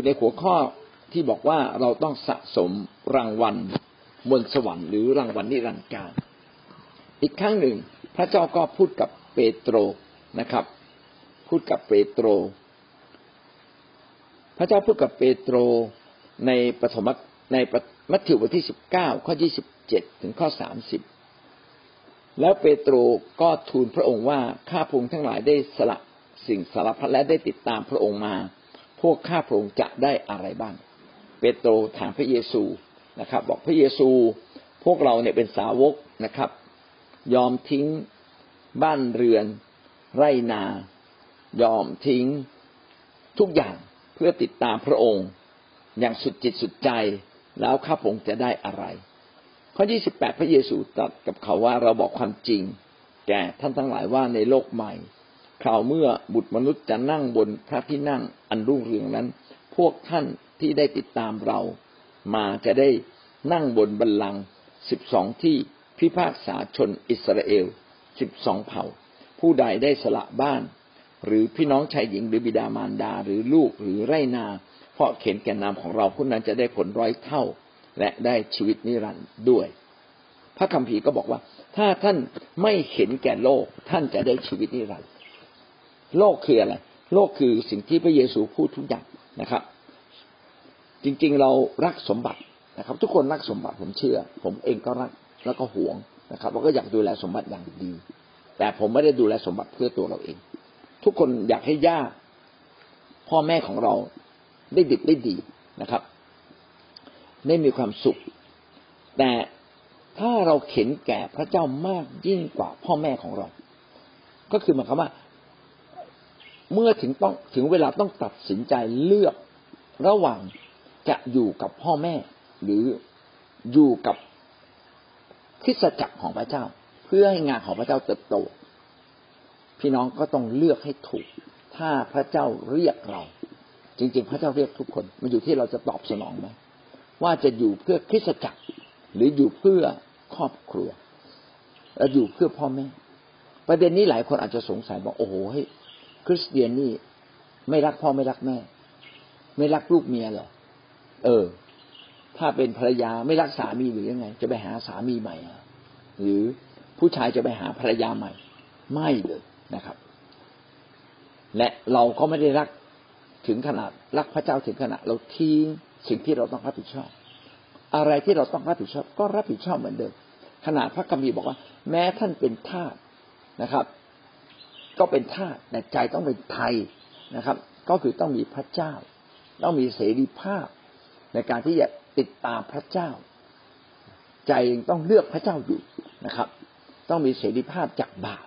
อยู่ในหัวข้อที่บอกว่าเราต้องสะสมรางวัลบนสวรรค์หรือรางวัลนิรันดร์การ อีกครั้งหนึ่ง พระเจ้าก็พูดกับเปโตรนะครับ พูดกับเปโตร พระเจ้าพูดกับเปโตรในปฐมในมัทธิวบทที่สิบเก้าข้อยี่สิบเจ็ดถึงข้อสามสิบแล้วเปโตรก็ทูลพระองค์ว่าข้าพงทั้งหลายได้สละสิ่งสารพัดและได้ติดตามพระองค์มา พวกข้าพระองค์จะได้อะไรบ้าง เปโตรถามพระเยซูนะครับ บอกพระเยซูพวกเราเนี่ยเป็นสาวกนะครับ ยอมทิ้งบ้านเรือนไรนา ยอมทิ้งทุกอย่างเพื่อติดตามพระองค์ อย่างสุดจิตสุดใจแล้วข้าพงจะได้อะไร ข้อยี่สิบแปดพระเยซูตรัสกับเขาว่าเราบอกความจริง แก่ท่านทั้งหลายว่าในโลกใหม่ คราวเมื่อบุตรมนุษย์จะนั่งบนพระที่นั่งอันรุ่งเรืองนั้น พวกท่านที่ได้ติดตามเรา มาจะได้นั่งบนบัลลังก์สิบสองที่พิพากษาชนอิสราเอลสิบสองเผ่า ผู้ใดได้สละบ้าน หรือพี่น้องชายหญิงหรือบิดามารดาหรือลูกหรือไรนา เพราะเข็นแก่นามของเราผู้นั้นจะได้ผลร้อยเท่า และได้ชีวิตนิรันดร์ด้วย พระคัมภีร์ก็บอกว่า ถ้าท่านไม่เห็นแก่โลกท่านจะได้ชีวิตนิรันดร์ โลกคืออะไร โลกคือสิ่งที่พระเยซูพูดทุกอย่างนะครับ จริงๆเรารักสมบัตินะครับ ทุกคนรักสมบัติผมเชื่อ ผมเองก็รักแล้วก็หวงนะครับแล้วก็อยากดูแลสมบัติอย่างดี แต่ผมไม่ได้ดูแลสมบัติเพื่อตัวเราเอง ทุกคนอยากให้ญาติพ่อแม่ของเราได้ดิบได้ดีนะครับได้มีความสุข แต่ถ้าเราเข็นแก่พระเจ้ามากยิ่งกว่าพ่อแม่ของเรา ก็คือหมายความว่า เมื่อถึงต้องถึงเวลาต้องตัดสินใจเลือกระหว่างจะอยู่กับพ่อแม่ หรืออยู่กับคริสตจักรของพระเจ้า เพื่อให้งานของพระเจ้าเติบโต พี่น้องก็ต้องเลือกให้ถูก ถ้าพระเจ้าเรียกเรา จริง ๆ พระเจ้าเรียกทุกคนมันอยู่ที่เราจะตอบสนองไหมว่าจะอยู่เพื่อคริสตจักร หรืออยู่เพื่อครอบครัวและอยู่เพื่อพ่อแม่ ประเด็นนี้หลายคนอาจจะสงสัยบอกโอ้โห คริสเตียนนี่ไม่รักพ่อไม่รักแม่ ไม่รักลูกเมียหรอเออ ถ้าเป็นภรรยาไม่รักสามีหรือยังไง จะไปหาสามีใหม่หรือผู้ชายจะไปหาภรรยาใหม่ ไม่เลยนะครับ และเราก็ไม่ได้รักถึงขนาดรักพระเจ้าถึงขนาดเราทิ้งสิ่งที่เราต้องรับผิดชอบ อะไรที่เราต้องรับผิดชอบ ก็รับผิดชอบเหมือนเดิมขนาดพระกัมภีบอกว่า แม้ท่านเป็นทาสนะครับ ก็เป็นทาสแต่ใจต้องเป็นไทยนะครับ ก็คือต้องมีพระเจ้า ต้องมีเสรีภาพ ในการที่จะติดตามพระเจ้า ใจต้องเลือกพระเจ้าอยู่นะครับ ต้องมีเสรีภาพจากบาป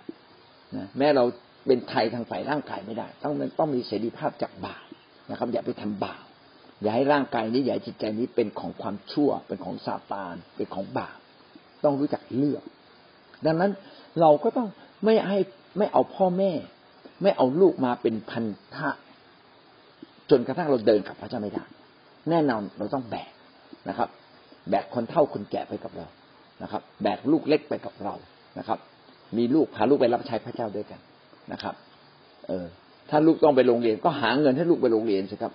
นะแม้เราเป็นไทยทางฝ่ายร่างกายไม่ได้ ต้องต้องมีเสรีภาพจากบาปนะครับ อย่าไปทำบาปอย่าให้ร่างกายนี้อย่าจิตใจนี้เป็นของความชั่ว เป็นของซาตาน เป็นของบาปต้องรู้จักเลือก ดังนั้นเราก็ต้องไม่ให้ ไม่เอาพ่อแม่ ไม่เอาลูกมาเป็นพันธะจนกระทั่งเราเดินกับพระเจ้าไม่ได้ แน่นอนเราต้องแบกนะครับ แบกคนเท่าคนแก่ไปกับเรานะครับ แบกลูกเล็กไปกับเรานะครับ มีลูกพาลูกไปรับใช้พระเจ้าด้วยกันนะครับ เออถ้าลูกต้องไปโรงเรียน ก็หาเงินให้ลูกไปโรงเรียนสิครับ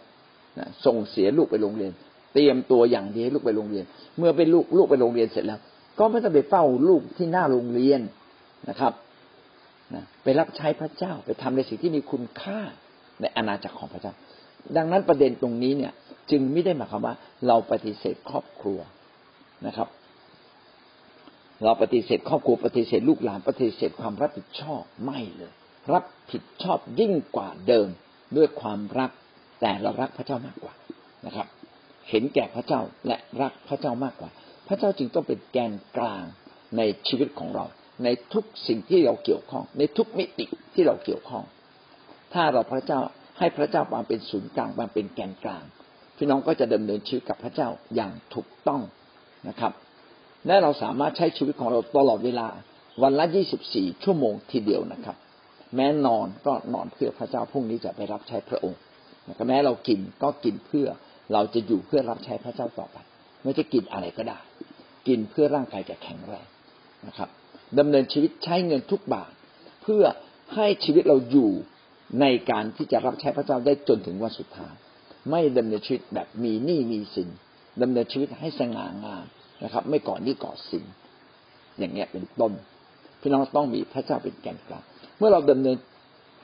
นะส่งเสียลูกไปโรงเรียน เตรียมตัวอย่างดีให้ลูกไปโรงเรียน เมื่อเป็นลูกลูกไปโรงเรียนเสร็จแล้ว ก็ไม่ต้องไปเฝ้าลูกที่หน้าโรงเรียนนะครับ นะไปรับใช้พระเจ้าไปทำในสิ่งที่มีคุณค่าในอาณาจักรของพระเจ้า ดังนั้นประเด็นตรงนี้เนี่ย จึงไม่ได้หมายความว่า เราปฏิเสธครอบครัวนะครับ เราปฏิเสธครอบครัวปฏิเสธลูกหลานปฏิเสธความรับผิดชอบไม่เลย รับผิดชอบยิ่งกว่าเดิมด้วยความรัก แต่เรารักพระเจ้ามากกว่านะครับ เห็นแก่พระเจ้าและรักพระเจ้ามากกว่า พระเจ้าจึงต้องเป็นแกนกลางในชีวิตของเรา ในทุกสิ่งที่เราเกี่ยวข้อง ในทุกมิติที่เราเกี่ยวข้อง ถ้าเราพระเจ้าให้พระเจ้ามาเป็นศูนย์กลางมาเป็นแกนกลาง พี่น้องก็จะดำเนินชีวิตกับพระเจ้าอย่างถูกต้องนะครับ และเราสามารถใช้ชีวิตของเราตลอดเวลาวันละยี่สิบสี่ชั่วโมงทีเดียวนะครับ แม้นอนก็นอนเพื่อพระเจ้าพรุ่งนี้จะไปรับใช้พระองค์นะครับแม้เรากินก็กินเพื่อเราจะอยู่เพื่อรับใช้พระเจ้าต่อไป ไม่จะกินอะไรก็ได้ กินเพื่อร่างกายจะแข็งแรงนะครับ ดำเนินชีวิตใช้เงินทุกบาท เพื่อให้ชีวิตเราอยู่ในการที่จะรับใช้พระเจ้าได้จนถึงวันสุดท้าย ไม่ดำเนินชีวิตแบบมีหนี้มีสินดำเนินชีวิตให้สง่างามนะครับ ไม่ก่อนที่ก่อสินอย่างเงี้ยเป็นต้น พี่น้องต้องมีพระเจ้าเป็นแกนกลาง เมื่อเราดำเนิน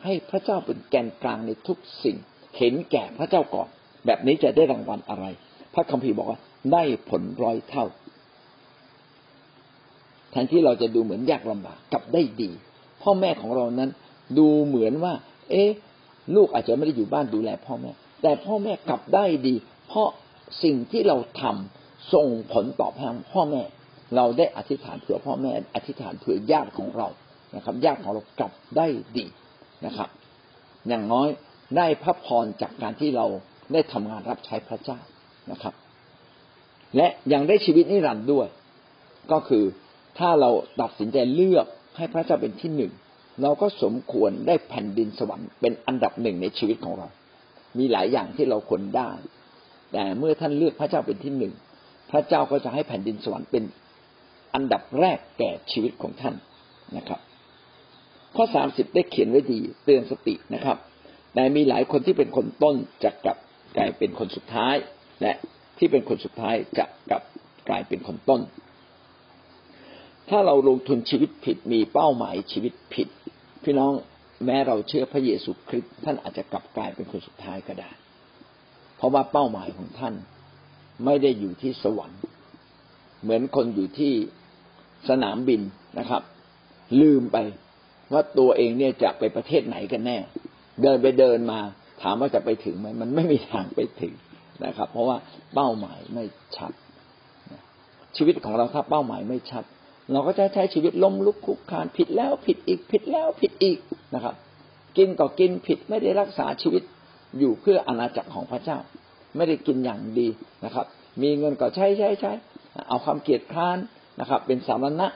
ให้พระเจ้าเป็นแกนกลางในทุกสิ่ง เห็นแก่พระเจ้าก่อน แบบนี้จะได้รางวัลอะไร พระคัมภีร์บอกว่าได้ผลร้อยเท่า ทนที่เราจะดูเหมือนยากลำบากกลับได้ดี พ่อแม่ของเรานั้น ดูเหมือนว่า เอ๊ะ ลูกอาจจะไม่ได้อยู่บ้านดูแลพ่อแม่ แต่พ่อแม่กลับได้ดี เพราะสิ่งที่เราทำส่งผลตอบแทนพ่อแม่ เราได้อธิษฐานเผื่อพ่อแม่ อธิษฐานเผื่อญาติของเรานะครับญาติของเรากลับได้ดีนะครับ อย่างน้อยได้พระพรจากการที่เราได้ทำงานรับใช้พระเจ้านะครับ และยังได้ชีวิตนิรันดร์ด้วย ก็คือ ถ้าเราตัดสินใจเลือกให้พระเจ้าเป็นที่หนึ่งเราก็สมควรได้แผ่นดินสวรรค์เป็นอันดับหนึ่งในชีวิตของเรา มีหลายอย่างที่เราควรได้ แต่เมื่อท่านเลือกพระเจ้าเป็นที่หนึ่ง พระเจ้าก็จะให้แผ่นดินสวรรค์เป็นอันดับแรกแก่ชีวิตของท่านนะครับ ข้อสามสิบได้เขียนไว้ดีเตือนสตินะครับ แต่มีหลายคนที่เป็นคนต้นจะกลับกลายเป็นคนสุดท้าย และที่เป็นคนสุดท้ายจะกลับกลายเป็นคนต้น ถ้าเราลงทุนชีวิตผิดมีเป้าหมายชีวิตผิด พี่น้องแม้เราเชื่อพระเยซูคริสต์ท่านอาจจะกลับกลายเป็นคนสุดท้ายก็ได้ เพราะว่าเป้าหมายของท่านไม่ได้อยู่ที่สวรรค์ เหมือนคนอยู่ที่สนามบินนะครับ ลืมไปว่าตัวเองเนี่ยจะไปประเทศไหนกันแน่ เดินไปเดินมาถามว่าจะไปถึงไหมมันไม่มีทางไปถึงนะครับ เพราะว่าเป้าหมายไม่ชัด ชีวิตของเราถ้าเป้าหมายไม่ชัด เราก็จะใช้ชีวิตล้มลุกคุกคานผิดแล้วผิดอีกผิดแล้วผิดอีกนะครับ กินก็กินผิดไม่ได้รักษาชีวิตอยู่เพื่ออาณาจักรของพระเจ้า ไม่ได้กินอย่างดีนะครับ มีเงินก็ใช้ใช้ใช้เอาความเกียดคร้านนะครับ เป็นสารณะ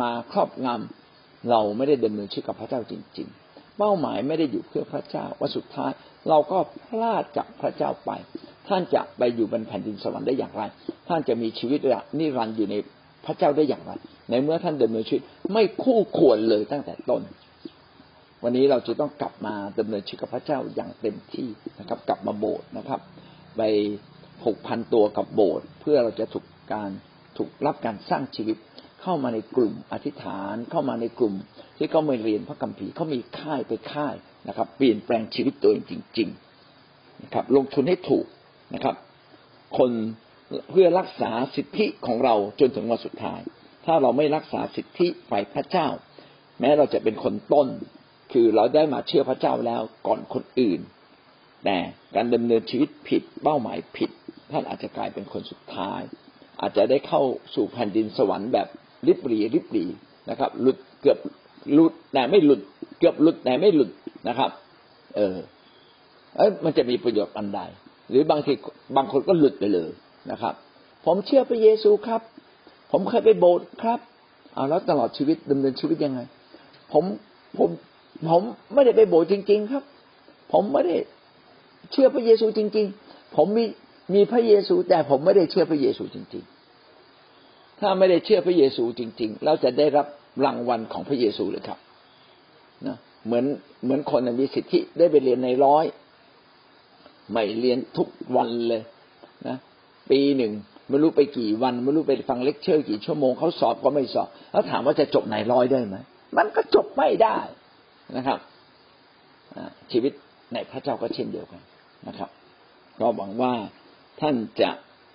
มาครอบงำเราไม่ได้ดำเนินชีวิตกับพระเจ้าจริง ๆ เป้าหมายไม่ได้อยู่เพื่อพระเจ้าว่าสุดท้ายเราก็พลาดจากพระเจ้าไป ท่านจะไปอยู่บนแผ่นดินสวรรค์ได้อย่างไร ท่านจะมีชีวิตนิรันดร์อยู่ใน พระเจ้าได้อย่างไร ในเมื่อท่านดำเนินชีวิตไม่คู่ควรเลยตั้งแต่ต้น วันนี้เราจะต้องกลับมาดำเนินชีวิตกับพระเจ้าอย่างเต็มที่นะครับ กลับมาโบสถ์นะครับ ไปผูกพันตัวกับโบสถ์เพื่อเราจะถูกการถูกรับการสร้างชีวิตเข้ามาในกลุ่มอธิษฐานเข้ามาในกลุ่ม ที่เขาไม่เรียนพระคัมภีร์เขามีค่ายไปค่ายนะครับ เปลี่ยนแปลงชีวิตตัวเองจริง ๆ นะครับ ลงทุนให้ถูกนะครับ คน เพื่อรักษาสิทธิของเราจนถึงวันสุดท้าย ถ้าเราไม่รักษาสิทธิฝ่ายพระเจ้า แม้เราจะเป็นคนต้น คือเราได้มาเชื่อพระเจ้าแล้วก่อนคนอื่น แต่การดำเนินชีวิตผิดเป้าหมายผิด ท่านอาจจะกลายเป็นคนสุดท้าย อาจจะได้เข้าสู่แผ่นดินสวรรค์แบบริบหรีริบหรีนะครับ หลุดเกือบหลุดแต่ไม่หลุด เกือบหลุดแต่ไม่หลุดนะครับ เออเอ้ยมันจะมีประโยชน์อันใด หรือบางทีบางคนก็หลุดไปเลย นะครับ ผมเชื่อพระเยซูครับ ผมเคยไปโบสถ์ครับเอาแล้วตลอดชีวิตดำเนินชีวิตยังไง ผมผมผมไม่ได้ไปโบสถ์จริง ๆ ครับ ผมไม่ได้เชื่อพระเยซูจริง ๆ ผมมีมีพระเยซู แต่ผมไม่ได้เชื่อพระเยซูจริง ๆ ถ้าไม่ได้เชื่อพระเยซูจริง ๆ เราจะได้รับรางวัลของพระเยซูเลยครับนะเหมือนเหมือนคนมีสิทธิได้ไปเรียนในร้อย ไม่เรียนทุกวันเลย ปีหนึ่งไม่รู้ไปกี่วันไม่รู้ไปฟังเลคเชอร์กี่ชั่วโมงเขาสอบก็ไม่สอบ แล้วถามว่าจะจบไหนร้อยได้ไหมมันก็จบไม่ได้นะครับชีวิตในพระเจ้าก็เช่นเดียวกันนะครับ ก็หวังว่าท่านจะ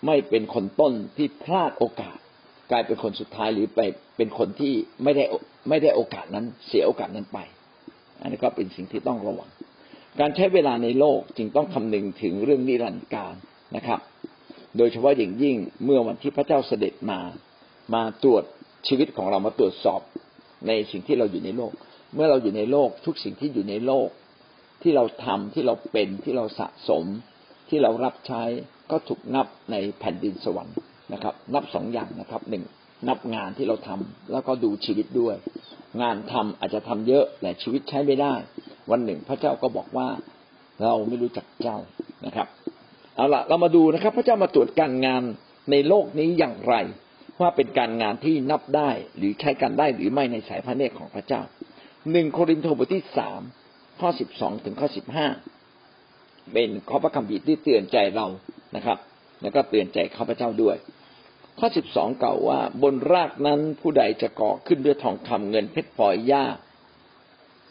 ไม่เป็นคนต้นที่พลาดโอกาส กลายเป็นคนสุดท้ายหรือไปเป็นคนที่ไม่ได้ไม่ได้โอกาสนั้นเสียโอกาสนั้นไป อันนี้ก็เป็นสิ่งที่ต้องระวัง การใช้เวลาในโลกจึงต้องคำนึงถึงเรื่องนิรันดร์การนะครับ โดยเฉพาะอย่างยิ่งเมื่อวันที่พระเจ้าเสด็จมา มาตรวจชีวิตของเรามาตรวจสอบในสิ่งที่เราอยู่ในโลก เมื่อเราอยู่ในโลกทุกสิ่งที่อยู่ในโลก ที่เราทำที่เราเป็นที่เราสะสม ที่เรารับใช้ก็ถูกนับในแผ่นดินสวรรค์นะครับ นับสองอย่างนะครับหนึ่งนับงานที่เราทำแล้วก็ดูชีวิตด้วย งานทำอาจจะทำเยอะแต่ชีวิตใช้ไม่ได้ วันหนึ่งพระเจ้าก็บอกว่าเราไม่รู้จักเจ้านะครับ เอาละเรามาดูนะครับ พระเจ้ามาตรวจการงานในโลกนี้อย่างไร ว่าเป็นการงานที่นับได้หรือใช้กันได้หรือไม่ในสายพระเนตรของพระเจ้าหนึ่งโครินธ์บทที่สามข้อสิบสองถึงข้อสิบห้าเป็นข้อพระคัมภีร์ที่เตือนใจเรานะครับ แล้วก็เตือนใจข้าพเจ้าด้วย ข้อสิบสองเก่าว่า บนรากนั้นผู้ใดจะก่อขึ้นด้วยทองคำเงินเพชรพลอยหญ้า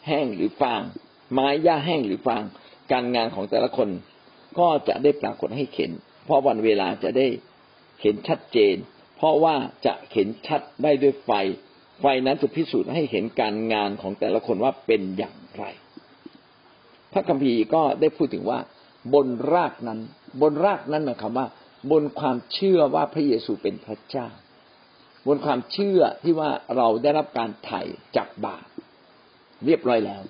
แห้งหรือฟาง ไม้หญ้าแห้งหรือฟาง การงานของแต่ละคน ก็จะได้ปรากฏให้เห็น เพราะวันเวลาจะได้เห็นชัดเจน เพราะว่าจะเห็นชัดได้ด้วยไฟ ไฟนั้นจะพิสูจน์ให้เห็นการงานของแต่ละคนว่าเป็นอย่างไร พระคัมภีร์ก็ได้พูดถึงว่า บนรากนั้น บนรากนั้นหมายความว่า บนความเชื่อว่าพระเยซูเป็นพระเจ้า บนความเชื่อที่ว่าเราได้รับการไถ่จากบาปเรียบร้อยแล้ว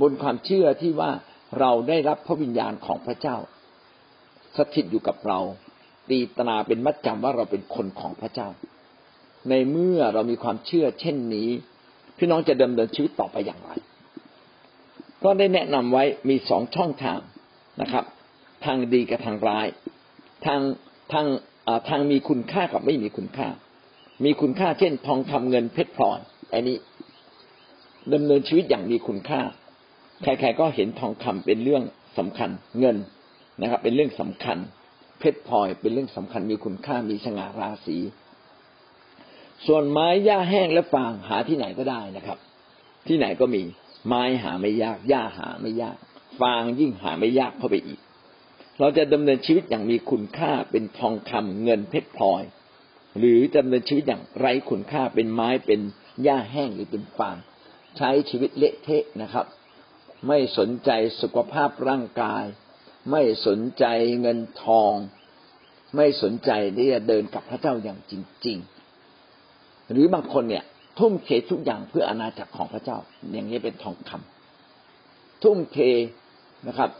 บนความเชื่อที่ว่า เราได้รับพระวิญญาณของพระเจ้า สถิตอยู่กับเรา ตีตนาเป็นมัดจำว่าเราเป็นคนของพระเจ้า ในเมื่อเรามีความเชื่อเช่นนี้ พี่น้องจะดำเนินชีวิตต่อไปอย่างไร ก็ได้แนะนำไว้มีสองช่องทางนะครับ ทางดีกับทางร้าย ทางทางทางมีคุณค่ากับไม่มีคุณค่า มีคุณค่าเช่น ทองคำเงินเพชรพลอยอันนี้ดำเนินชีวิตอย่างมีคุณค่า ใครๆก็เห็นทองคำเป็นเรื่องสำคัญเงินนะครับ เป็นเรื่องสำคัญ เพชรพลอยเป็นเรื่องสำคัญมีคุณค่ามีสง่าราศีส่วนไม้หญ้าแห้งและฟางหาที่ไหนก็ได้นะครับ ที่ไหนก็มีไม้หาไม่ยากหญ้าหาไม่ยาก ฟางยิ่งหาไม่ยากเข้าไปอีก เราจะดำเนินชีวิตอย่างมีคุณค่าเป็นทองคำเงินเพชรพลอย หรือดำเนินชีวิตอย่างไร้คุณค่าเป็นไม้เป็นหญ้าแห้งหรือเป็นฟาง ใช้ชีวิตเละเทะนะครับ ไม่สนใจสุขภาพร่างกาย ไม่สนใจเงินทอง ไม่สนใจที่จะเดินกับพระเจ้าอย่างจริง ๆ หรือบางคนเนี่ย ทุ่มเททุกอย่างเพื่ออนาจักรของพระเจ้า อย่างนี้เป็นทองคำทุ่มเทนะครับ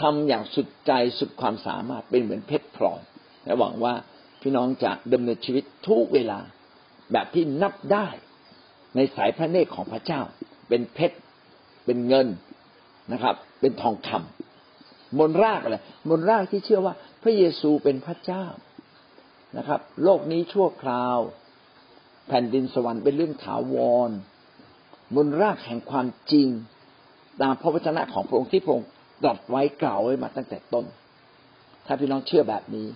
ทำอย่างสุดใจสุดความสามารถเป็นเหมือนเพชรพลอยและหวังว่าพี่น้องจะดำเนินชีวิตทุกเวลาแบบที่นับได้ในสายพระเนตรของพระเจ้า เป็นเพชรเป็นเงิน นะครับ เป็นทองคำบนรากอะไรบนรากที่เชื่อว่า พระเยซูเป็นพระเจ้านะครับ โลกนี้ชั่วคราว แผ่นดินสวรรค์เป็นเรื่องถาวร บนรากแห่งความจริง ตามพระวจนะของพระองค์ที่พระองค์ตรัสไว้กล่าวไว้มาตั้งแต่ต้น ถ้าพี่น้องเชื่อแบบนี้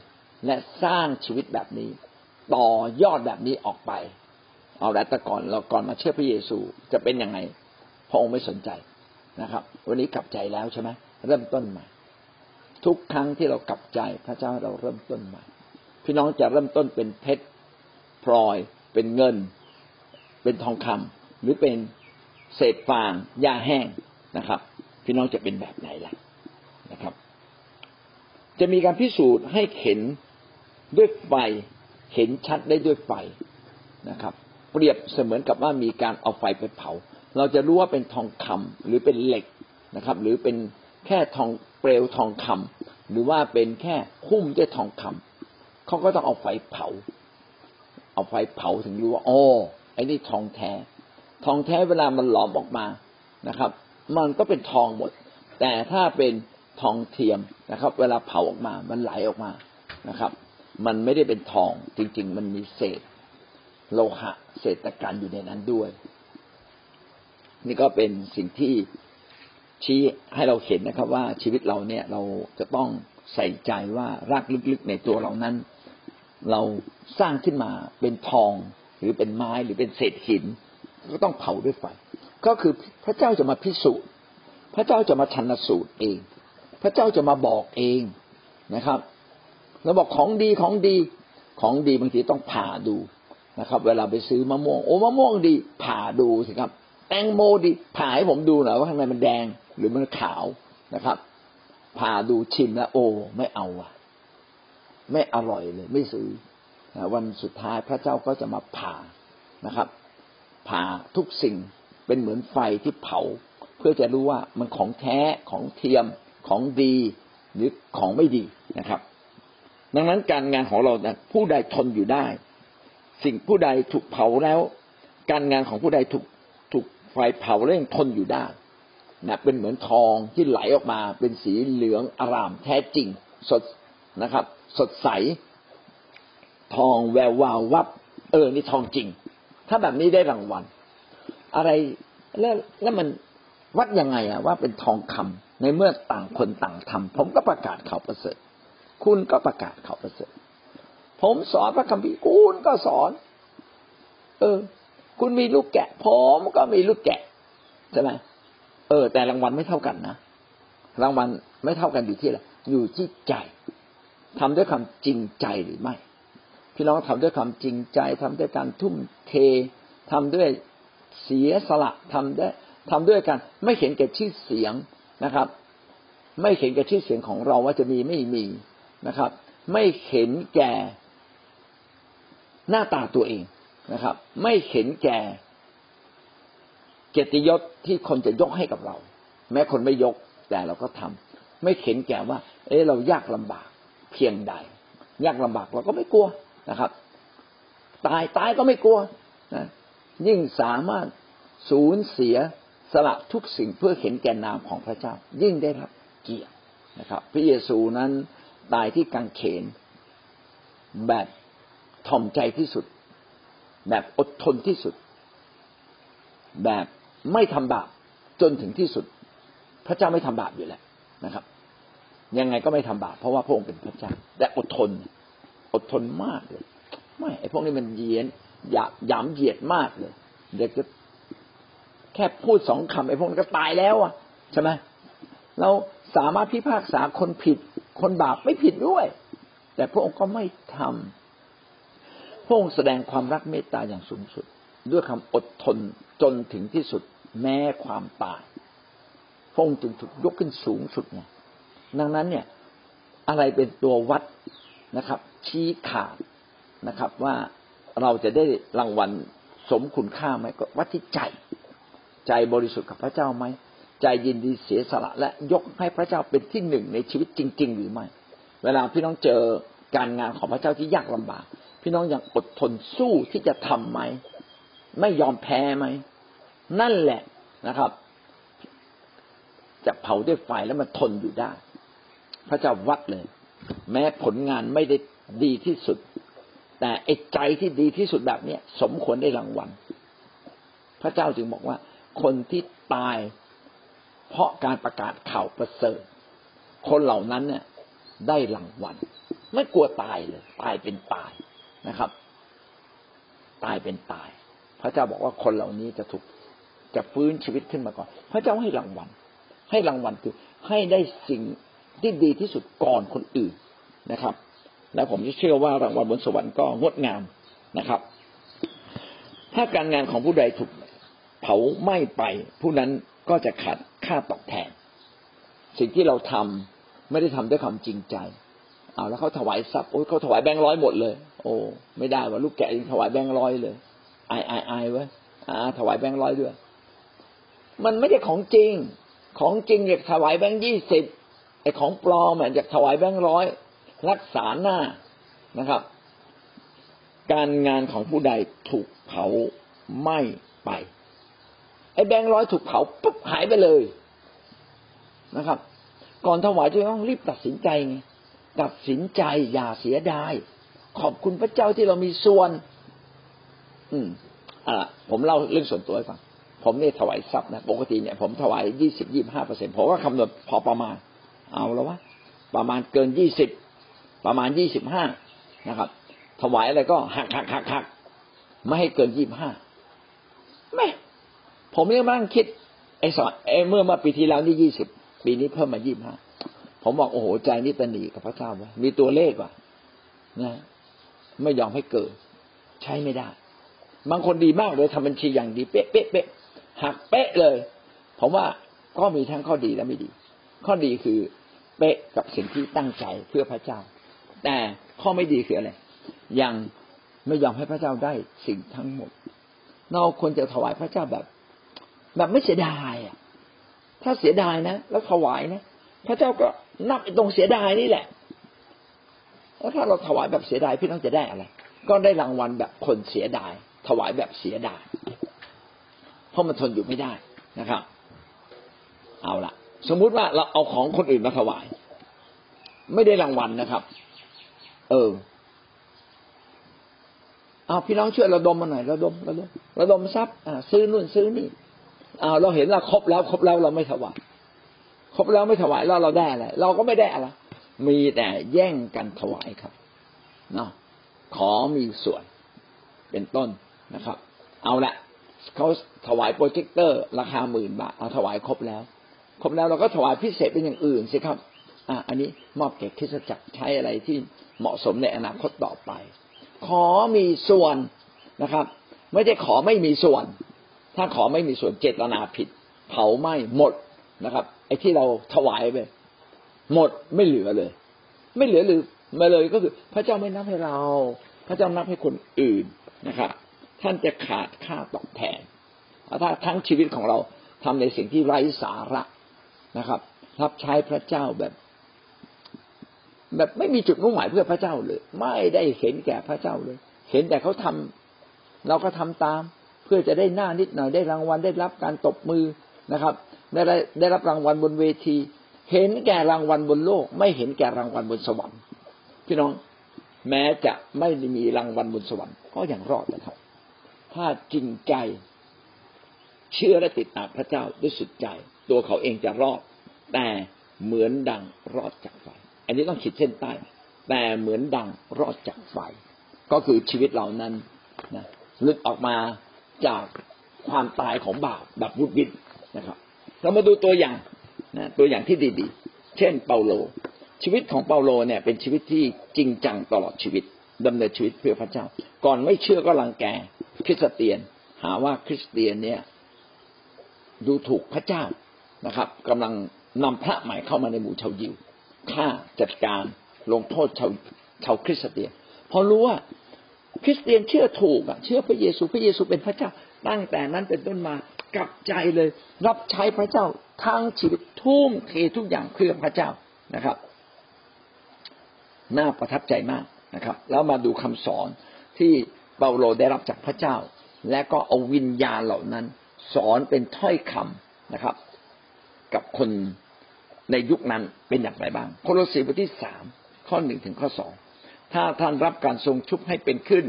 และสร้างชีวิตแบบนี้ ต่อยอดแบบนี้ออกไป เอาแต่แต่ก่อนเราก่อนมาเชื่อพระเยซูจะเป็นยังไงพระองค์ไม่สนใจ นะครับ วันนี้กลับใจแล้วใช่ไหมเริ่มต้นใหม่ ทุกครั้งที่เรากลับใจพระเจ้าเราเริ่มต้นใหม่ พี่น้องจะเริ่มต้นเป็นเพชรพลอย เป็นเงิน เป็นทองคำหรือเป็นเศษฟางหญ้าแห้งนะครับ พี่น้องจะเป็นแบบไหนล่ะนะครับ จะมีการพิสูจน์ให้เห็นด้วยไฟเห็นชัดได้ด้วยไฟนะครับ เปรียบเสมือนกับว่ามีการเอาไฟไปเผา เราจะรู้ว่าเป็นทองคำหรือเป็นเหล็กนะครับ หรือเป็นแค่ทองเปลวทองคำหรือว่าเป็นแค่หุ้มด้วยทองคำเขาก็ต้องเอาไฟเผา เอาไฟเผาถึงรู้ว่าอ๋อไอ้นี่ทองแท้ ทองแท้เวลามันหลอมออกมานะครับ มันก็เป็นทองหมด แต่ถ้าเป็นทองเทียมนะครับ เวลาเผาออกมา มันไหลออกมานะครับ มันไม่ได้เป็นทองจริง ๆ มันมีเศษ โลหะเศษตะกันอยู่ในนั้นด้วย นี่ก็เป็นสิ่งที่ชี้ให้เราเห็นนะครับ ว่าชีวิตเราเนี่ยเราจะต้องใส่ใจว่ารากลึกๆในตัวเรานั้น เราสร้างขึ้นมาเป็นทอง หรือเป็นไม้หรือเป็นเศษหิน ก็ต้องเผาด้วยไฟก็คือพระเจ้าจะมาพิสูจน์ พระเจ้าจะมาชันสูตรเอง พระเจ้าจะมาบอกเองนะครับเราบอกของดีของดีของดีบางทีต้องผ่าดูนะครับ เวลาไปซื้อมะม่วงโอ้มะม่วงดีผ่าดูสิครับ ตงโมดิผ่าให้ผมดูหน่อยว่าข้างในมันแดงหรือมันขาวนะครับผ่าดูชิมแล้วโอ้ไม่เอาอะ ไม่อร่อยเลย ไม่ซื้อวันสุดท้ายพระเจ้าก็จะมาผ่านะครับ ผ่าทุกสิ่งเป็นเหมือนไฟที่เผา เพื่อจะรู้ว่ามันของแท้ของเทียมของดีหรือของไม่ดีนะครับ ดังนั้นการงานของเราเนี่ยผู้ใดทนอยู่ได้ สิ่งผู้ใดถูกเผาแล้ว การงานของผู้ใดถูก ไฟเผาแล้วยังทนอยู่ได้นะเป็นเหมือนทองที่ไหลออกมา เป็นสีเหลืองอารามแท้จริง สดนะครับ สดใส ทองแวววาววับ เออนี่ทองจริง ถ้าแบบนี้ได้รางวัล อะไรแล้วแล้วมันวัดยังไงอะว่าเป็นทองคำในเมื่อต่างคนต่างทำผมก็ประกาศข่าวประเสริฐ คุณก็ประกาศข่าวประเสริฐ ผมสอนพระคัมภีร์คุณก็สอน เออ คุณมีลูกแกะ ผมก็มีลูกแกะใช่ไหมเออ แต่รางวัลไม่เท่ากันนะรางวัลไม่เท่ากันอยู่ที่อะไรอยู่ที่ใจทำด้วยความจริงใจหรือไม่ พี่น้องทำด้วยความจริงใจทำด้วยการทุ่มเททำด้วยเสียสละทำได้ทำด้วยกัน ไม่เห็นแก่ชื่อเสียงนะครับ ไม่เห็นแก่ชื่อเสียงของเราว่าจะมีไม่มีนะครับ ไม่เห็นแก่หน้าตาตัวเอง นะครับ ไม่เห็นแก่เกียรติยศที่คนจะยกให้กับเรา แม้คนไม่ยกแต่เราก็ทำไม่เห็นแก่ว่า เออเรายากลำบากเพียงใด ยากลำบากเราก็ไม่กลัวนะครับ ตายตายก็ไม่กลัวนะยิ่งสามารถสูญเสียสละทุกสิ่งเพื่อเห็นแก่นามของพระเจ้า ยิ่งได้รับเกียรตินะครับ พระเยซูนั้นตายที่กางเขนแบบถ่อมใจที่สุด แบบอดทนที่สุด แบบไม่ทำบาปจนถึงที่สุด พระเจ้าไม่ทำบาปอยู่แล้วนะครับ ยังไงก็ไม่ทำบาปเพราะว่าพระองค์เป็นพระเจ้าแต่อดทน อดทนมากเลย ไม่ไอ้พวกนี้มันเยียนหยาหยามเหยียดมากเลยเด็กจะแค่พูดสองคำไอ้พวกนั้นก็ตายแล้วอะใช่ไหมเราสามารถพิพากษาคนผิด คนบาปไม่ผิดด้วย แต่พระองค์ก็ไม่ทำ พระองค์แสดงความรักเมตตาอย่างสูงสุด ด้วยคำอดทนจนถึงที่สุดแม้ความตายพระองค์จึงถูกยกขึ้นสูงสุดไงดังนั้นเนี่ยอะไรเป็นตัววัดนะครับ ชี้ขาดนะครับ ว่าเราจะได้รางวัลสมคุณค่าไหมก็วัดที่ใจ ใจบริสุทธิ์กับพระเจ้าไหมใจยินดีเสียสละ และยกให้พระเจ้าเป็นที่หนึ่งในชีวิตจริง ๆ หรือไม่ เวลาพี่น้องเจอการงานของพระเจ้าที่ยากลำบาก พี่น้องยังอดทนสู้ที่จะทํำไหม ไม่ยอมแพ้ไหม นั่นแหละนะครับ จะเผาด้วยไฟแล้วมันทนอยู่ได้ พระเจ้าวัดเลย แม้ผลงานไม่ได้ดีที่สุด แต่ไอ้ใจที่ดีที่สุดแบบเนี้ยสมควรได้รางวัล พระเจ้าจึงบอกว่า คนที่ตาย เพราะการประกาศข่าวประเสริฐ คนเหล่านั้นเนี่ยได้รางวัลไม่กลัวตายเลย ตายเป็นตาย นะครับ ตายเป็นตาย พระเจ้าบอกว่าคนเหล่านี้จะถูกจะฟื้นชีวิตขึ้นมาก่อน พระเจ้าให้รางวัล ให้รางวัลคือให้ได้สิ่งที่ดีที่สุดก่อนคนอื่นนะครับ และผมเชื่อว่ารางวัลบนสวรรค์ก็งดงามนะครับ ถ้าการงานของผู้ใดถูกเผาไหม้ไป ผู้นั้นก็จะขาดค่าตอบแทน สิ่งที่เราทำไม่ได้ทำด้วยความจริงใจ เอาแล้วเขาถวายทรัพย์โอ้เขาถวายแบงค์ร้อยหมดเลย โอ้ไม่ได้ว่าลูกแกะยังถวายแบงค์ร้อยเลยอายอายอายไว้อ่า ถวายแบงค์ร้อยด้วย มันไม่ได้ของจริง ของจริงอยากถวายแบงค์ยี่สิบไอ้ของปลอมอยากถวายแบงค์ร้อยรักษาหน้านะครับ การงานของผู้ใดถูกเผาไหม้ไป ไอ้แบงค์ร้อยถูกเผาปุ๊บหายไปเลยนะครับ ก่อนถวายจะต้องรีบตัดสินใจไง ตัดสินใจอย่าเสียดาย ขอบคุณพระเจ้าที่เรามีส่วน อืม อ่า ผมเล่าเรื่องส่วนตัวให้ฟังผมเนี่ยถวายทรัพย์นะปกติเนี่ยผมถวายยี่สิบยี่ห้าเปอร์เซ็นผมก็คำนวณพอประมาณ เอาแล้ววะประมาณเกินยี่สิบประมาณยี่สิบห้านะครับ ถวายอะไรก็หักหักหักหักไม่ให้เกินยี่บห้าแม่ผมยังมั่งคิดไอ้สอนไอ้เมื่อมาปีที่แล้วนี่ยี่สิบปีนี้เพิ่มมายี่ห้า ผมบอกโอ้โหใจนี่ตนีกับพระเจ้าว่มีตัวเลขว่ะนะ ไม่ยอมให้เกิด ใช้ไม่ได้ บางคนดีมากเลยทำบัญชีอย่างดีเป๊ะเป๊ะเป๊ะหักเป๊ะเลย ผมว่าก็มีทั้งข้อดีและไม่ดี ข้อดีคือเป๊ะกับสิ่งที่ตั้งใจเพื่อพระเจ้า แต่ข้อไม่ดีคืออะไรยังไม่ยอมให้พระเจ้าได้สิ่งทั้งหมด เราควรจะถวายพระเจ้าแบบ แบบไม่เสียดายอะ ถ้าเสียดายนะแล้วถวายนะพระเจ้าก็ นับตรงเสียดายนี่แหละ แล้วถ้าเราถวายแบบเสียดายพี่น้องจะได้อะไร ก็ได้รางวัลแบบคนเสียดาย ถวายแบบเสียดาย เพราะมันทนอยู่ไม่ได้นะครับ เอาละสมมุติว่าเราเอาของคนอื่นมาถวาย ไม่ได้รางวัลนะครับ เออเอาพี่น้องช่วยระดมมาหน่อยระดมระดมระดมทรัพย์อ่าซื้อนู่นซื้อนี่อ้าเราเห็นเราครบแล้วครบแล้วเราไม่ถวาย ครบแล้วไม่ถวายแล้วเราได้อะไรเราก็ไม่ได้อะไรมีแต่แย่งกันถวายครับเนาะขอมีส่วนเป็นต้นนะครับ เอาละเขาถวายโปรเจคเตอร์ ราคาหมื่นบาทเอาถวายครบแล้ว ครบแล้วเราก็ถวายพิเศษเป็นอย่างอื่นสิครับ อะอันนี้มอบแก่คริสจักรใช้อะไรที่เหมาะสมในอนาคตต่อไป ขอมีส่วนนะครับ ไม่ใช่ขอไม่มีส่วน ถ้าขอไม่มีส่วนเจตนาผิด เผาไหม้หมดนะครับ อ้ที่เราถวายไปหมดไม่เหลือเลย ไม่เหลือหรือมาเลยก็คือพระเจ้าไม่นับให้เรา พระเจ้านับให้คนอื่นนะครับท่านจะขาดค่าตอบแทนถ้าทั้งชีวิตของเราทำในสิ่งที่ไร้สาระนะครับ รับใช้พระเจ้าแบบ แบบไม่มีจุดมุ่งหมายเพื่อพระเจ้าเลย ไม่ได้เห็นแก่พระเจ้าเลย เห็นแต่เขาทำเราก็ทำตาม เพื่อจะได้หน้านิดหน่อยได้รางวัลได้รับการตบมือ นะครับ ได้ได้รับรางวัลบนเวที เห็นแก่รางวัลบนโลก ไม่เห็นแก่รางวัลบนสวรรค์พี่น้องแม้จะไม่มีรางวัลบนสวรรค์ก็ยังรอดนะครับ ถ้าจริงใจเชื่อและติดตามพระเจ้าด้วยสุดใจ ตัวเขาเองจะรอด แต่เหมือนดังรอดจากไฟอันนี้ต้องขีดเส้นใต้ แต่เหมือนดังรอดจากไฟก็คือชีวิตเรานั้นนะหลุดออกมาจากความตายของบาปแบบวุดวิด นะครับ เรามาดูตัวอย่างนะตัวอย่างที่ดีๆ เช่นเปาโล ชีวิตของเปาโลเนี่ยเป็นชีวิตที่จริงจังตลอดชีวิตดำเนินชีวิตเพื่อพระเจ้า ก่อนไม่เชื่อก็รังแกคริสเตียน หาว่าคริสเตียนเนี่ยดูถูกพระเจ้านะครับกำลังนำพระใหม่เข้ามาในหมู่ชาวยิวฆ่าจัดการลงโทษชาวชาวคริสเตียนพอรู้ว่าคริสเตียนเชื่อถูกอะเชื่อพระเยซูพระเยซูเป็นพระเจ้าตั้งแต่นั้นเป็นต้นมา กลับใจเลย รับใช้พระเจ้าทั้งชีวิตทุ่มเททุกอย่างเพื่อพระเจ้านะครับ น่าประทับใจมากนะครับ แล้วมาดูคำสอนที่เปาโลได้รับจากพระเจ้า และก็เอาวิญญาณเหล่านั้น สอนเป็นถ้อยคำนะครับ กับคนในยุคนั้นเป็นอย่างไรบ้างโคโลสีบทที่สามข้อหนึ่งถึงข้อสองถ้าท่านรับการทรงชุบให้เป็นขึ้น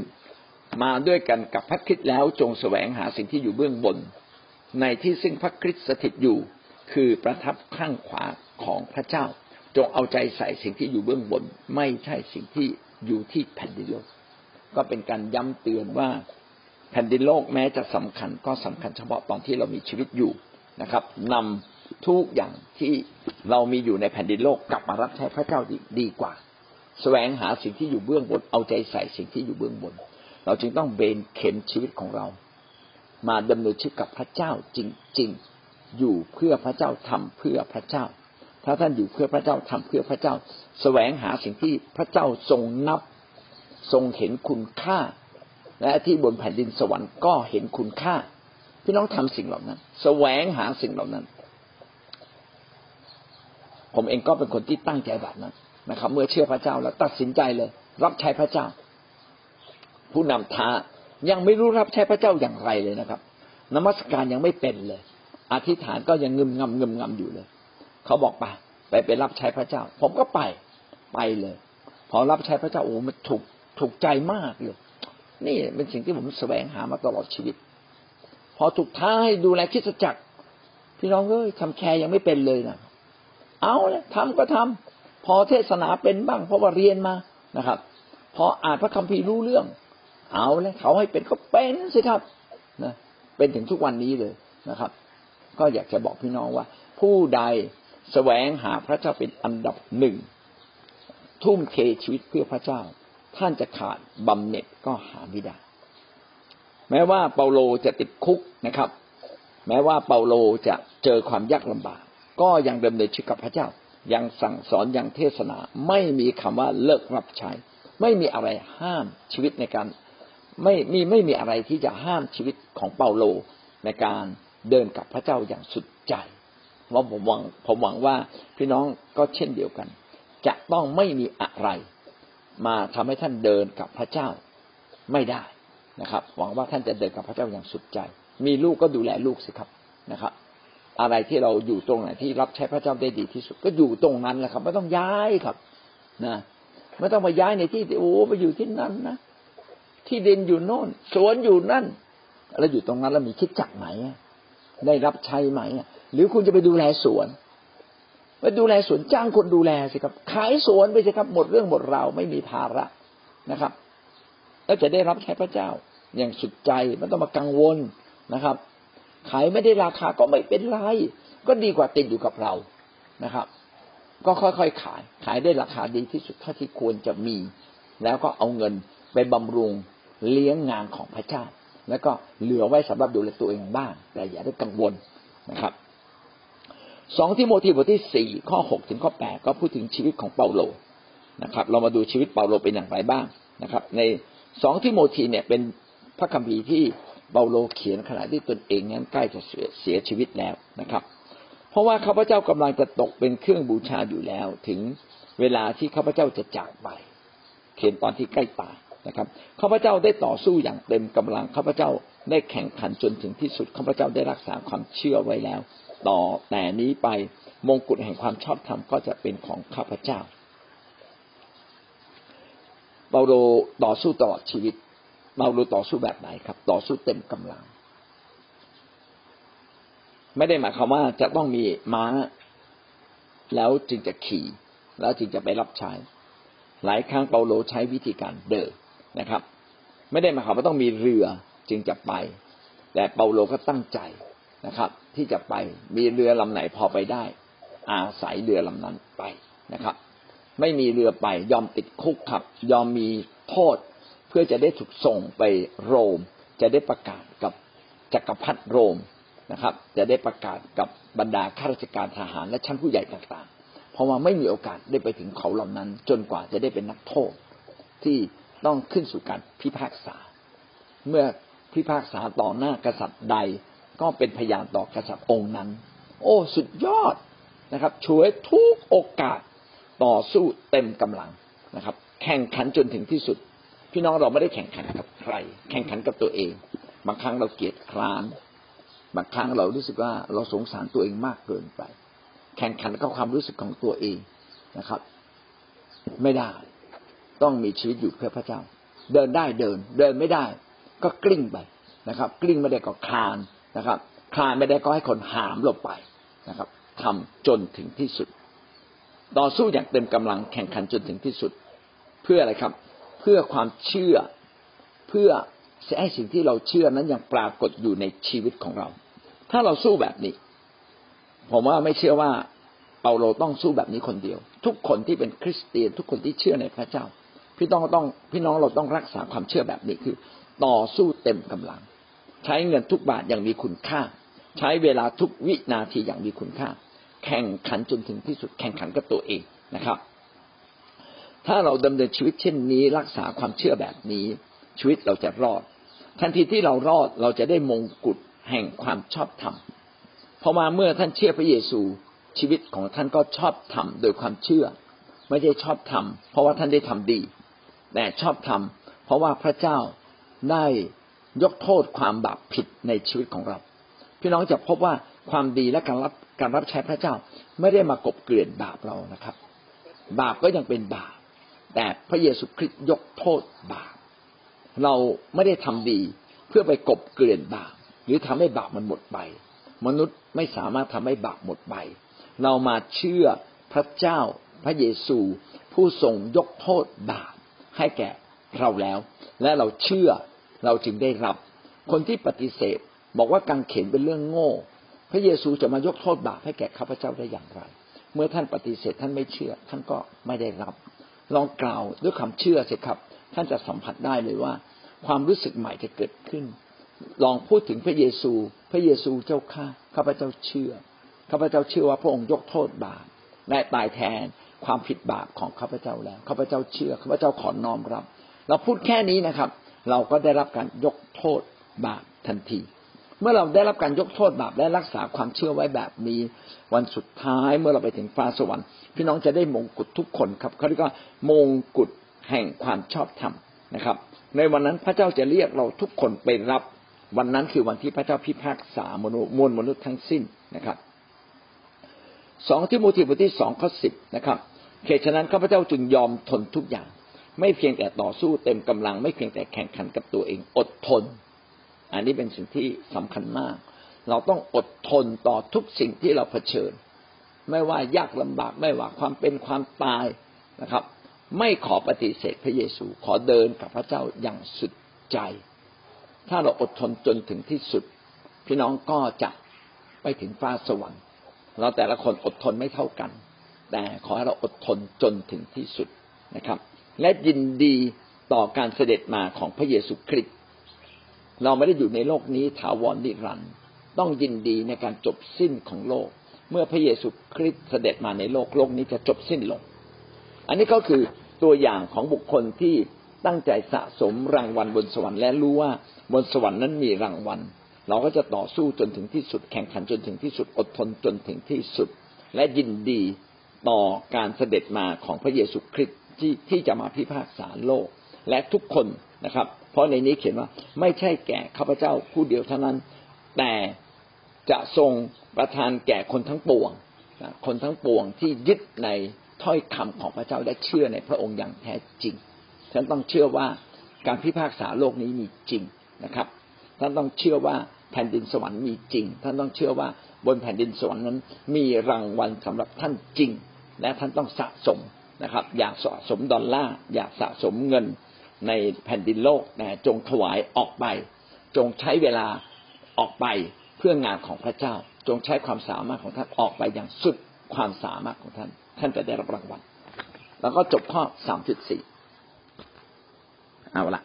มาด้วยกันกับพระคริสต์แล้วจงแสวงหาสิ่งที่อยู่เบื้องบน ในที่ซึ่งพระคริสต์สถิตอยู่คือประทับข้างขวาของพระเจ้า จงเอาใจใส่สิ่งที่อยู่เบื้องบน ไม่ใช่สิ่งที่อยู่ที่แผ่นดินโลก ก็เป็นการย้ำเตือนว่าแผ่นดินโลกแม้จะสำคัญก็สำคัญเฉพาะตอนที่เรามีชีวิตอยู่นะครับนำทุกอย่างที่เรามีอยู่ในแผ่นดินโลกกลับมารับใช้พระเจ้าดีดีกว่า แสวงหาสิ่งที่อยู่เบื้องบนเอาใจใส่สิ่งที่อยู่เบื้องบน เราจึงต้องเบนเข็มชีวิตของเรา มาดำเนินชีวิตกับพระเจ้าจริง ๆ อยู่เพื่อพระเจ้าทำเพื่อพระเจ้า ถ้าท่านอยู่เพื่อพระเจ้าทำเพื่อพระเจ้า แสวงหาสิ่งที่พระเจ้าทรงนับ ทรงเห็นคุณค่า และที่บนแผ่นดินสวรรค์ก็เห็นคุณค่า พี่น้องทำสิ่งเหล่านั้น แสวงหาสิ่งเหล่านั้น ผมเองก็เป็นคนที่ตั้งใจแบบนั้นนะครับ เมื่อเชื่อพระเจ้าแล้วตัดสินใจเลย รับใช้พระเจ้า ผู้นำท้า ยังไม่รู้รับใช้พระเจ้าอย่างไรเลยนะครับ นมัสการยังไม่เป็นเลย อธิษฐานก็ยังงึมงำงึมงำอยู่เลย เขาบอกไปไปไปรับใช้พระเจ้า ผมก็ไปไปเลย พอรับใช้พระเจ้าโอ้มันถูกถูกใจมากเลย นี่เป็นสิ่งที่ผมแสวงหามาตลอดชีวิต พอถูกท้าให้ดูแลคิดจักรพี่น้องเอ้ยทำแคร์ยังไม่เป็นเลยนะเอาเลยทำก็ทำพอเทศนาเป็นบ้าง เพราะว่าเรียนมานะครับ พออ่านพระคัมภีร์รู้เรื่อง เอาเลยเขาให้เป็นก็เป็นสิครับนะเป็นถึงทุกวันนี้เลยนะครับ ก็อยากจะบอกพี่น้องว่า ผู้ใดแสวงหาพระเจ้าเป็นอันดับหนึ่งทุ่มเทชีวิตเพื่อพระเจ้า ท่านจะขาดบำเหน็จก็หาไม่ได้ แม้ว่าเปาโลจะติดคุกนะครับ แม้ว่าเปาโลจะเจอความยากลำบาก ก็ยังดำเนินชีวิตกับพระเจ้า ยังสั่งสอนยังเทศนา ไม่มีคำว่าเลิกรับใช้ ไม่มีอะไรห้ามชีวิตในการ ไม่มีไม่มีอะไรที่จะห้ามชีวิตของเปาโลในการเดินกับพระเจ้าอย่างสุดใจว่าผมหวังผมหวังว่าพี่น้องก็เช่นเดียวกัน จะต้องไม่มีอะไร มาทำให้ท่านเดินกับพระเจ้าไม่ได้นะครับ หวังว่าท่านจะเดินกับพระเจ้าอย่างสุดใจ มีลูกก็ดูแลลูกสิครับนะครับ อะไรที่เราอยู่ตรงไหนที่รับใช้พระเจ้าได้ดีที่สุด ก็อยู่ตรงนั้นแหละครับ ไม่ต้องย้ายครับนะไม่ต้องมาย้ายในที่โอ้ไปอยู่ที่นั้นนะ ที่ดินอยู่โน่น สวนอยู่นั่น แล้วอยู่ตรงนั้นแล้วมีคิดจักไหนได้รับใช้ไหมหรือคุณจะไปดูแลสวนไปดูแลสวนจ้างคนดูแลสิครับ ขายสวนไปสิครับ หมดเรื่องหมดราวไม่มีภาระนะครับ แล้วจะได้รับใช้พระเจ้า อย่างสุดใจไม่ต้องมากังวลนะครับ ขายไม่ได้ราคาก็ไม่เป็นไรก็ดีกว่าติดอยู่กับเรานะครับ ก็ค่อยๆขาย ขายได้ราคาดีที่สุดเท่าที่ควรจะมี แล้วก็เอาเงินไปบำรุง เลี้ยงงานของพระเจ้า แล้วก็เหลือไว้สำหรับดูแลตัวเองบ้าง แต่อย่าได้กังวลนะครับสองที่โมทีบทที่สี่ข้อหกถึงข้อแปดก็พูดถึงชีวิตของเปาโลนะครับ เรามาดูชีวิตเปาโลเป็นอย่างไรบ้างนะครับ ในสองที่โมทีเนี่ยเป็นพระคัมภีร์ที่เปาโลเขียนขณะที่ตนเองนั้นใกล้จะเสียชีวิตแล้วนะครับ เพราะว่าข้าพเจ้ากำลังจะตกเป็นเครื่องบูชาอยู่แล้ว ถึงเวลาที่ข้าพเจ้าจะจากไป เขียนตอนที่ใกล้ตาย นะครับข้าพเจ้าได้ต่อสู้อย่างเต็มกำลังข้าพเจ้าได้แข่งขันจนถึงที่สุดข้าพเจ้าได้รักษาความเชื่อไว้แล้ว ต่อแต่นี้ไปมงกุฎแห่งความชอบธรรมก็จะเป็นของข้าพเจ้าเปาโลต่อสู้ตลอดชีวิตเปาโลต่อสู้แบบไหนครับ ต่อสู้เต็มกำลัง ไม่ได้หมายความว่าจะต้องมีม้า แล้วจึงจะขี่ แล้วจึงจะไปรับใช้ หลายครั้งเปาโลใช้วิธีการเดิน นะครับ ไม่ได้หมายความว่าต้องมีเรือจึงจะไป แต่เปาโลก็ตั้งใจนะครับ ที่จะไปมีเรือลำไหนพอไปได้ อาศัยเรือลำนั้นไปนะครับ ไม่มีเรือไปยอมติดคุกครับ ยอมมีโทษเพื่อจะได้ถูกส่งไปโรม จะได้ประกาศกับจักรพรรดิโรมนะครับ จะได้ประกาศกับบรรดาข้าราชการทหารและชั้นผู้ใหญ่ต่างๆ เพราะว่าไม่มีโอกาสได้ไปถึงเขาเหล่านั้น จนกว่าจะได้เป็นนักโทษที่ ต้องขึ้นสู่การพิพากษา เมื่อพิพากษาต่อหน้ากษัตริย์ใด ก็เป็นพยานต่อกษัตริย์องค์นั้น โอ้สุดยอดนะครับช่วยทุกโอกาสต่อสู้เต็มกำลังนะครับ แข่งขันจนถึงที่สุด พี่น้องเราไม่ได้แข่งขันกับใคร แข่งขันกับตัวเอง บางครั้งเราเกลียดคร้านบางครั้งเรารู้สึกว่าเราสงสารตัวเองมากเกินไป แข่งขันกับความรู้สึกของตัวเองนะครับ ไม่ได้ ต้องมีชีวิตอยู่เพื่อพระเจ้า เดินได้เดิน เดินไม่ได้ ก็กลิ้งไปนะครับ กลิ้งไม่ได้ก็คลานนะครับ คลานไม่ได้ก็ให้คนหามลบไปนะครับทำจนถึงที่สุด ต่อสู้อย่างเต็มกำลังแข่งขันจนถึงที่สุด เพื่ออะไรครับ เพื่อความเชื่อเพื่อให้สิ่งที่เราเชื่อนั้นยังปรากฏอยู่ในชีวิตของเรา ถ้าเราสู้แบบนี้ ผมว่าไม่เชื่อว่าเปาโลต้องสู้แบบนี้คนเดียว ทุกคนที่เป็นคริสเตียน ทุกคนที่เชื่อในพระเจ้า พี่ต้องต้องพี่น้องเราต้องรักษาความเชื่อแบบนี้คือ ต่อสู้เต็มกำลัง ใช้เงินทุกบาทอย่างมีคุณค่า ใช้เวลาทุกวินาทีอย่างมีคุณค่า แข่งขันจนถึงที่สุดแข่งขันกับตัวเองนะครับ ถ้าเราดำเนินชีวิตเช่นนี้รักษาความเชื่อแบบนี้ ชีวิตเราจะรอด ทันทีที่เรารอดเราจะได้มงกุฎแห่งความชอบธรรมพอมาเมื่อท่านเชื่อพระเยซูชีวิตของท่านก็ชอบธรรมโดยความเชื่อ ไม่ใช่ชอบธรรมเพราะว่าท่านได้ทำดี แต่ชอบทำเพราะว่าพระเจ้าได้ยกโทษความบาปผิดในชีวิตของเรา พี่น้องจะพบว่าความดีและการรับการรับใช้พระเจ้าไม่ได้มากบเกลื่อนบาปเรานะครับ บาปก็ยังเป็นบาป แต่พระเยซูคริสต์ยกโทษบาป เราไม่ได้ทำดีเพื่อไปกบเกลื่อนบาป หรือทำให้บาปมันหมดไป มนุษย์ไม่สามารถทำให้บาปหมดไป เรามาเชื่อพระเจ้าพระเยซูผู้ทรงยกโทษบาป ให้แก่เราแล้ว และเราเชื่อเราจึงได้รับ คนที่ปฏิเสธบอกว่าการเข็นเป็นเรื่องโง่ พระเยซูจะมายกโทษบาปให้แก่ข้าพเจ้าได้อย่างไร เมื่อท่านปฏิเสธท่านไม่เชื่อ ท่านก็ไม่ได้รับ ลองกล่าวด้วยความเชื่อสิครับ ท่านจะสัมผัสได้เลยว่า ความรู้สึกใหม่จะเกิดขึ้น ลองพูดถึงพระเยซู พระเยซูเจ้าข้าข้าพเจ้าเชื่อข้าพเจ้าเชื่อว่าพระองค์ยกโทษบาปและตายแทน ความผิดบาปของข้าพเจ้าแล้วข้าพเจ้าเชื่อข้าพเจ้าขอน้อมรับ เราพูดแค่นี้นะครับ เราก็ได้รับการยกโทษบาปทันที เมื่อเราได้รับการยกโทษบาปและรักษาความเชื่อไว้แบบนี้ วันสุดท้ายเมื่อเราไปถึงฟ้าสวรรค์พี่น้องจะได้มงกุฎทุกคนครับเขาเรียกว่ามงกุฎแห่งความชอบธรรมนะครับ ในวันนั้นพระเจ้าจะเรียกเราทุกคนไปรับ วันนั้นคือวันที่พระเจ้าพิพากษามนุษย์มวลมนุษย์ทั้งสิ้นนะครับสองที่โมทีบทที่สองข้อสิบนะครับ เหตุฉะนั้นข้าพเจ้าจึงยอมทนทุกอย่าง ไม่เพียงแต่ต่อสู้เต็มกำลัง ไม่เพียงแต่แข่งขันกับตัวเองอดทน อันนี้เป็นสิ่งที่สำคัญมาก เราต้องอดทนต่อทุกสิ่งที่เราเผชิญ ไม่ว่ายากลำบากไม่ว่าความเป็นความตายนะครับ ไม่ขอปฏิเสธพระเยซู ขอเดินกับพระเจ้าอย่างสุดใจ ถ้าเราอดทนจนถึงที่สุด พี่น้องก็จะไปถึงฟ้าสวรรค์ เราแต่ละคนอดทนไม่เท่ากัน แต่ขอให้เราอดทนจนถึงที่สุดนะครับ และยินดีต่อการเสด็จมาของพระเยซูคริสต์เราไม่ได้อยู่ในโลกนี้ถาวรนิรันดร์ต้องยินดีในการจบสิ้นของโลก เมื่อพระเยซูคริสต์เสด็จมาในโลกโลกนี้จะจบสิ้นลง อันนี้ก็คือตัวอย่างของบุคคลที่ตั้งใจสะสมรางวัลบนสวรรค์และรู้ว่าบนสวรรค์นั้นมีรางวัล เราก็จะต่อสู้จนถึงที่สุด แข่งขันจนถึงที่สุดอดทนจนถึงที่สุด และยินดี ต่อการเสด็จมาของพระเยซูคริสต์ที่ที่จะมาพิพากษาโลก และทุกคนนะครับ เพราะในนี้เขียนว่าไม่ใช่แก่ข้าพเจ้าผู้เดียวเท่านั้น แต่จะทรงประทานแก่คนทั้งปวงคนทั้งปวงที่ยึดในถ้อยคำของพระเจ้าและเชื่อในพระองค์อย่างแท้จริงฉันต้องเชื่อว่าการพิพากษาโลกนี้มีจริงนะครับท่านต้องเชื่อว่าแผ่นดินสวรรค์มีจริง ท่านต้องเชื่อว่าบนแผ่นดินสวรรค์นั้น มีรางวัลสำหรับท่านจริง และท่านต้องสะสมนะครับ อยากสะสมดอลลาร์อยากสะสมเงินในแผ่นดินโลกนะจงถวายออกไป จงใช้เวลาออกไปเพื่องานของพระเจ้า จงใช้ความสามารถของท่านออกไปอย่างสุดความสามารถของท่าน ท่านจะได้รับรางวัลแล้วก็จบข้อสามจุดสี่เอาละ